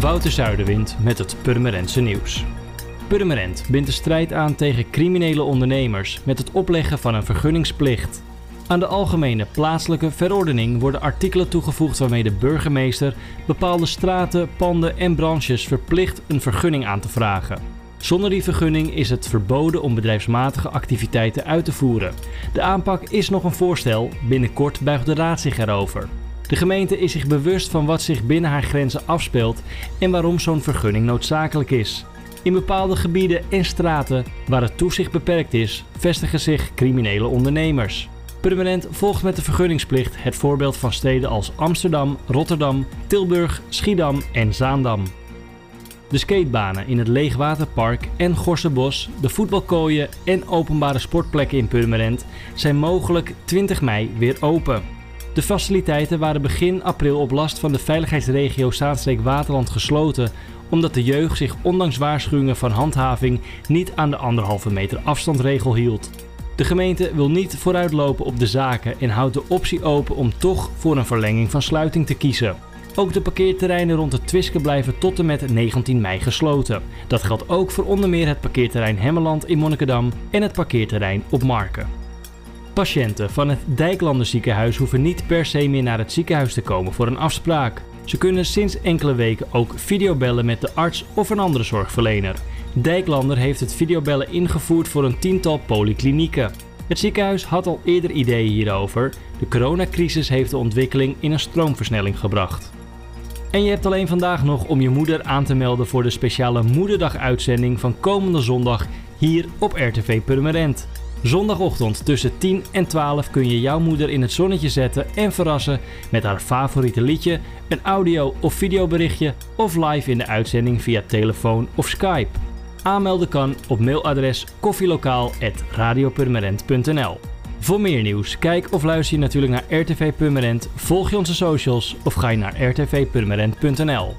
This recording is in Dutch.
Wouter Zuiderwind met het Purmerendse nieuws. Purmerend bindt de strijd aan tegen criminele ondernemers met het opleggen van een vergunningsplicht. Aan de algemene plaatselijke verordening worden artikelen toegevoegd waarmee de burgemeester bepaalde straten, panden en branches verplicht een vergunning aan te vragen. Zonder die vergunning is het verboden om bedrijfsmatige activiteiten uit te voeren. De aanpak is nog een voorstel, binnenkort buigt de raad zich erover. De gemeente is zich bewust van wat zich binnen haar grenzen afspeelt en waarom zo'n vergunning noodzakelijk is. In bepaalde gebieden en straten waar het toezicht beperkt is, vestigen zich criminele ondernemers. Permanent volgt met de vergunningsplicht het voorbeeld van steden als Amsterdam, Rotterdam, Tilburg, Schiedam en Zaandam. De skatebanen in het Leegwaterpark en Gorsenbos, de voetbalkooien en openbare sportplekken in Purmerend zijn mogelijk 20 mei weer open. De faciliteiten waren begin april op last van de veiligheidsregio Zaanstreek-Waterland gesloten omdat de jeugd zich ondanks waarschuwingen van handhaving niet aan de anderhalve meter afstandregel hield. De gemeente wil niet vooruitlopen op de zaken en houdt de optie open om toch voor een verlenging van sluiting te kiezen. Ook de parkeerterreinen rond het Twiske blijven tot en met 19 mei gesloten. Dat geldt ook voor onder meer het parkeerterrein Hemmeland in Monnikendam en het parkeerterrein op Marken. Patiënten van het Dijklander ziekenhuis hoeven niet per se meer naar het ziekenhuis te komen voor een afspraak. Ze kunnen sinds enkele weken ook videobellen met de arts of een andere zorgverlener. Dijklander heeft het videobellen ingevoerd voor een tiental polyklinieken. Het ziekenhuis had al eerder ideeën hierover. De coronacrisis heeft de ontwikkeling in een stroomversnelling gebracht. En je hebt alleen vandaag nog om je moeder aan te melden voor de speciale Moederdag-uitzending van komende zondag hier op RTV Purmerend. Zondagochtend tussen 10 en 12 kun je jouw moeder in het zonnetje zetten en verrassen met haar favoriete liedje, een audio- of videoberichtje of live in de uitzending via telefoon of Skype. Aanmelden kan op mailadres koffilokaal.radiopurmerend.nl Voor meer nieuws, kijk of luister je natuurlijk naar RTV Purmerend, volg je onze socials of ga je naar rtvpurmerend.nl.